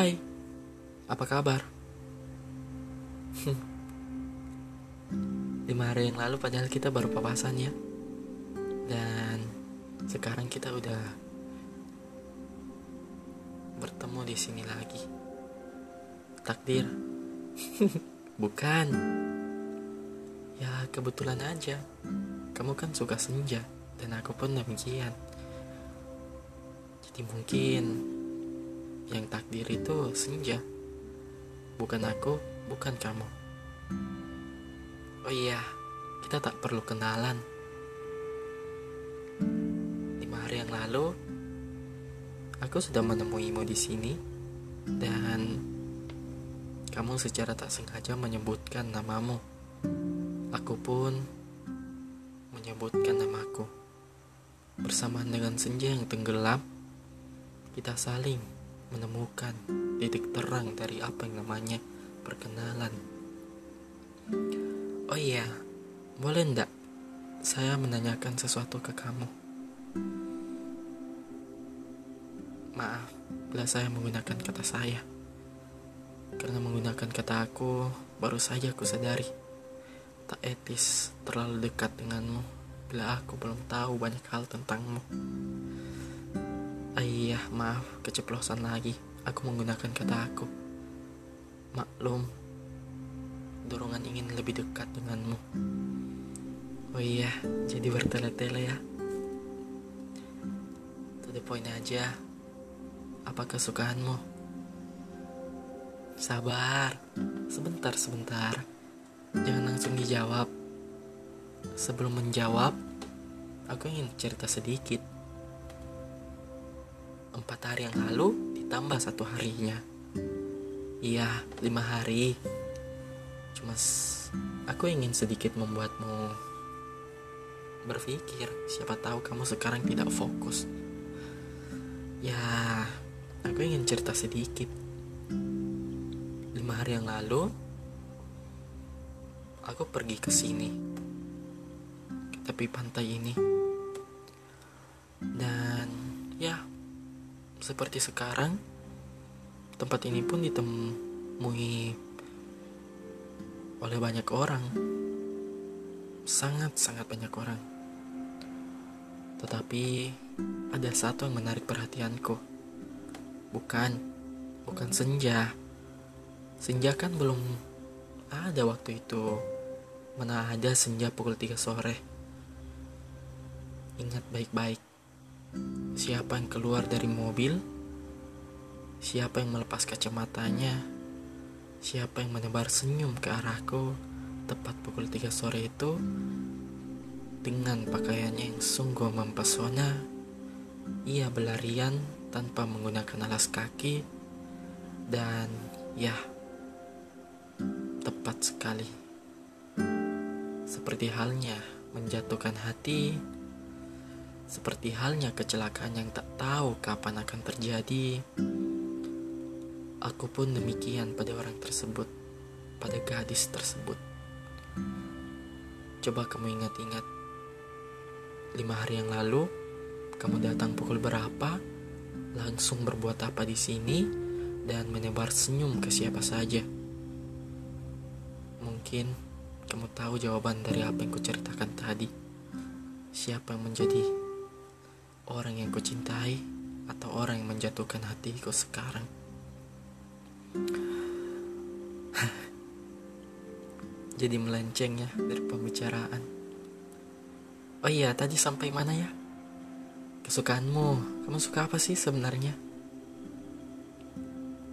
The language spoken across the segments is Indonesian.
Hai, apa kabar? Lima hari yang lalu padahal kita baru papasan ya. Dan sekarang kita udah bertemu di sini lagi. Takdir? Bukan. Ya kebetulan aja. Kamu kan suka senja Dan aku pun demikian. Jadi mungkin Yang takdir itu senja Bukan aku, bukan kamu Oh iya, kita tak perlu kenalan Lima hari yang lalu Aku sudah menemuimu di sini Dan kamu secara tak sengaja menyebutkan namamu. Aku pun menyebutkan namaku. Bersamaan dengan senja yang tenggelam, kita saling menemukan titik terang dari apa yang namanya perkenalan. Oh iya, boleh ndak saya menanyakan sesuatu ke kamu? Maaf bila saya menggunakan kata saya. Karena menggunakan kata aku, baru saja aku sadari tak etis terlalu dekat denganmu bila aku belum tahu banyak hal tentangmu. Ayah, maaf, keceplosan lagi. Aku menggunakan kata aku. Maklum, dorongan ingin lebih dekat denganmu. Oh iya, jadi bertele-tele ya. To the point aja. Apa kesukaanmu? Sabar, sebentar, sebentar. Jangan langsung dijawab. Sebelum menjawab, aku ingin cerita sedikit. Empat hari yang lalu ditambah satu harinya. Iya, lima hari. Cuma aku ingin sedikit membuatmu berpikir. Siapa tahu kamu sekarang tidak fokus. Ya, aku ingin cerita sedikit lima hari yang lalu aku pergi ke sini ke tepi pantai ini seperti sekarang tempat ini pun ditemui oleh banyak orang sangat-sangat banyak orang tetapi ada satu yang menarik perhatianku bukan bukan senja Senja kan belum ada waktu itu. Mana ada senja pukul 3 sore. Ingat baik-baik. Siapa yang keluar dari mobil? Siapa yang melepas kacamatanya? Siapa yang menebar senyum ke arahku tepat pukul 3 sore itu dengan pakaiannya yang sungguh mempesona? Ia berlarian tanpa menggunakan alas kaki dan ya tepat sekali. Seperti halnya menjatuhkan hati, seperti halnya kecelakaan yang tak tahu kapan akan terjadi. Aku pun demikian pada orang tersebut, pada gadis tersebut. Coba kamu ingat-ingat, lima hari yang lalu kamu datang pukul berapa, langsung berbuat apa di sini, dan menebar senyum ke siapa saja. Mungkin kamu tahu jawaban dari apa yang kuceritakan tadi. Siapa yang menjadi orang yang kucintai atau orang yang menjatuhkan hatiku sekarang. Jadi melenceng ya dari pembicaraan. Oh iya, tadi sampai mana ya? Kesukaanmu, kamu suka apa sih sebenarnya?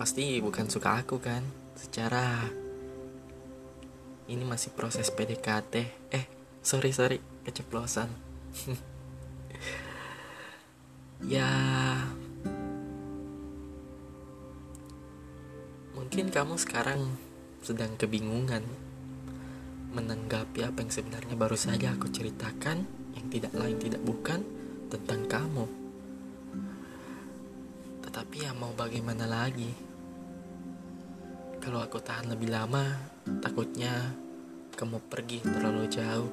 Pasti bukan suka aku kan? Secara ini masih proses PDKT eh sorry sorry keceplosan ya mungkin kamu sekarang sedang kebingungan menanggapi apa yang sebenarnya baru saja aku ceritakan yang tidak lain tidak bukan tentang kamu tetapi ya mau bagaimana lagi kalau aku tahan lebih lama, takutnya kamu pergi terlalu jauh.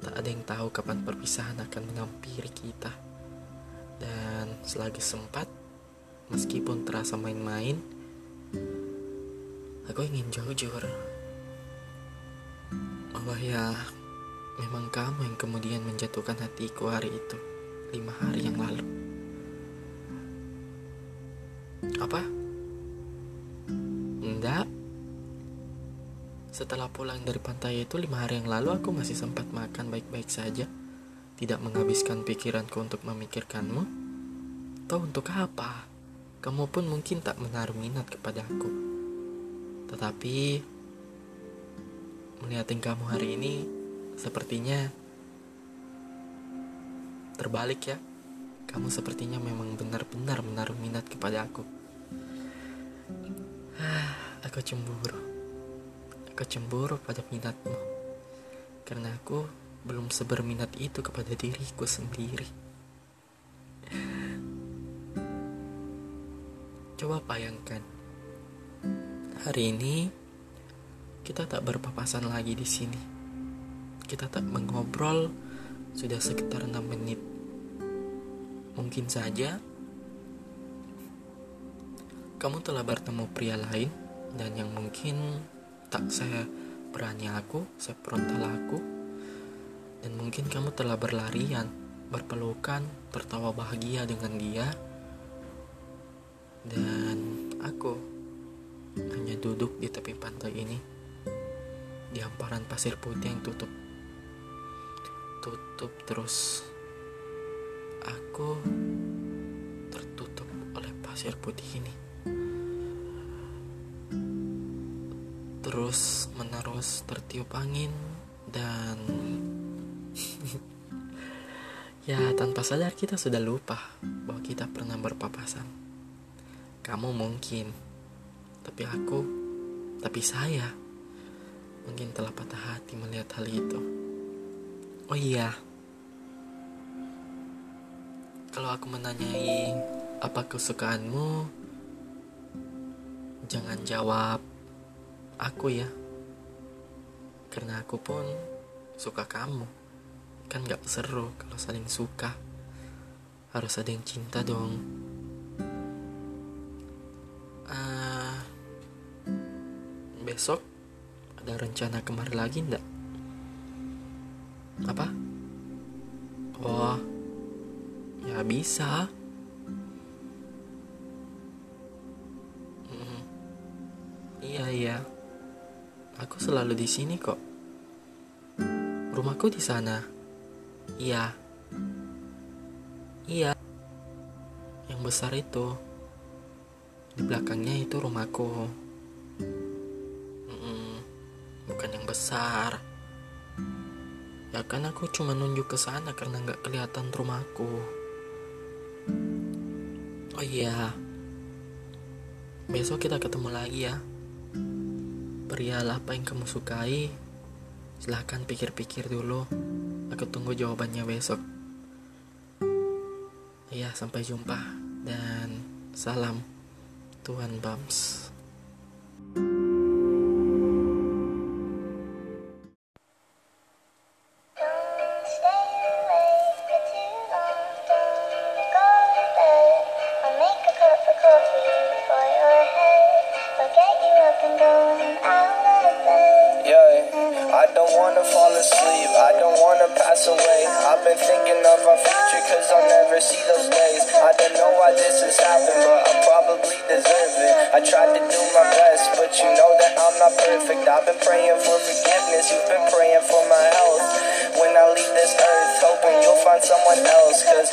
Tak ada yang tahu kapan perpisahan akan menghampiri kita. Dan selagi sempat, meskipun terasa main-main, aku ingin jujur bahwa ya memang kamu yang kemudian menjatuhkan hatiku hari itu, lima hari yang lalu. Apa? Enggak. Setelah pulang dari pantai itu lima hari yang lalu aku masih sempat makan baik-baik saja. Tidak menghabiskan pikiranku untuk memikirkanmu. Tahu untuk apa? Kamu pun mungkin tak menaruh minat kepada aku. Tetapi melihat kamu hari ini sepertinya terbalik ya. Kamu sepertinya memang benar-benar menaruh minat kepada aku. aku cemburu. Aku cemburu pada minatmu. Karena aku belum seberminat itu kepada diriku sendiri. Coba bayangkan. Hari ini kita tak berpapasan lagi di sini. Kita tak mengobrol sudah sekitar 6 menit Mungkin saja kamu telah bertemu pria lain dan yang mungkin tak saya berani aku, saya frontal aku. Dan mungkin kamu telah berlarian, berpelukan, tertawa bahagia dengan dia. Dan aku hanya duduk di tepi pantai ini di hamparan pasir putih yang tutup tutup terus aku tertutup oleh pasir putih ini. Terus menerus tertiup angin dan ya tanpa sadar kita sudah lupa bahwa kita pernah berpapasan. Kamu mungkin, tapi aku, tapi saya mungkin telah patah hati melihat hal itu. Oh iya, kalau aku menanyai apa kesukaanmu, jangan jawab aku ya. Karena aku pun suka kamu. Kan gak seru kalau saling suka. Harus ada yang cinta dong. Uh, besok ada rencana kemari lagi ndak? Apa? Oh, Ya bisa. Iya iya. Aku selalu di sini kok. Rumahku di sana. Iya. Iya. Yang besar itu. Di belakangnya itu rumahku. Mm-mm. Bukan yang besar. Ya kan aku cuma nunjuk ke sana karena nggak kelihatan rumahku. Oh iya, besok kita ketemu lagi ya. Perihal apa yang kamu sukai, silahkan pikir-pikir dulu. Aku tunggu jawabannya besok. Iya, sampai jumpa dan salam Tuhan Bams. why this has happened, but I probably deserve it. I tried to do my best, but you know that I'm not perfect. I've been praying for forgiveness, you've been praying for my health. When I leave this earth, hoping you'll find someone else, cause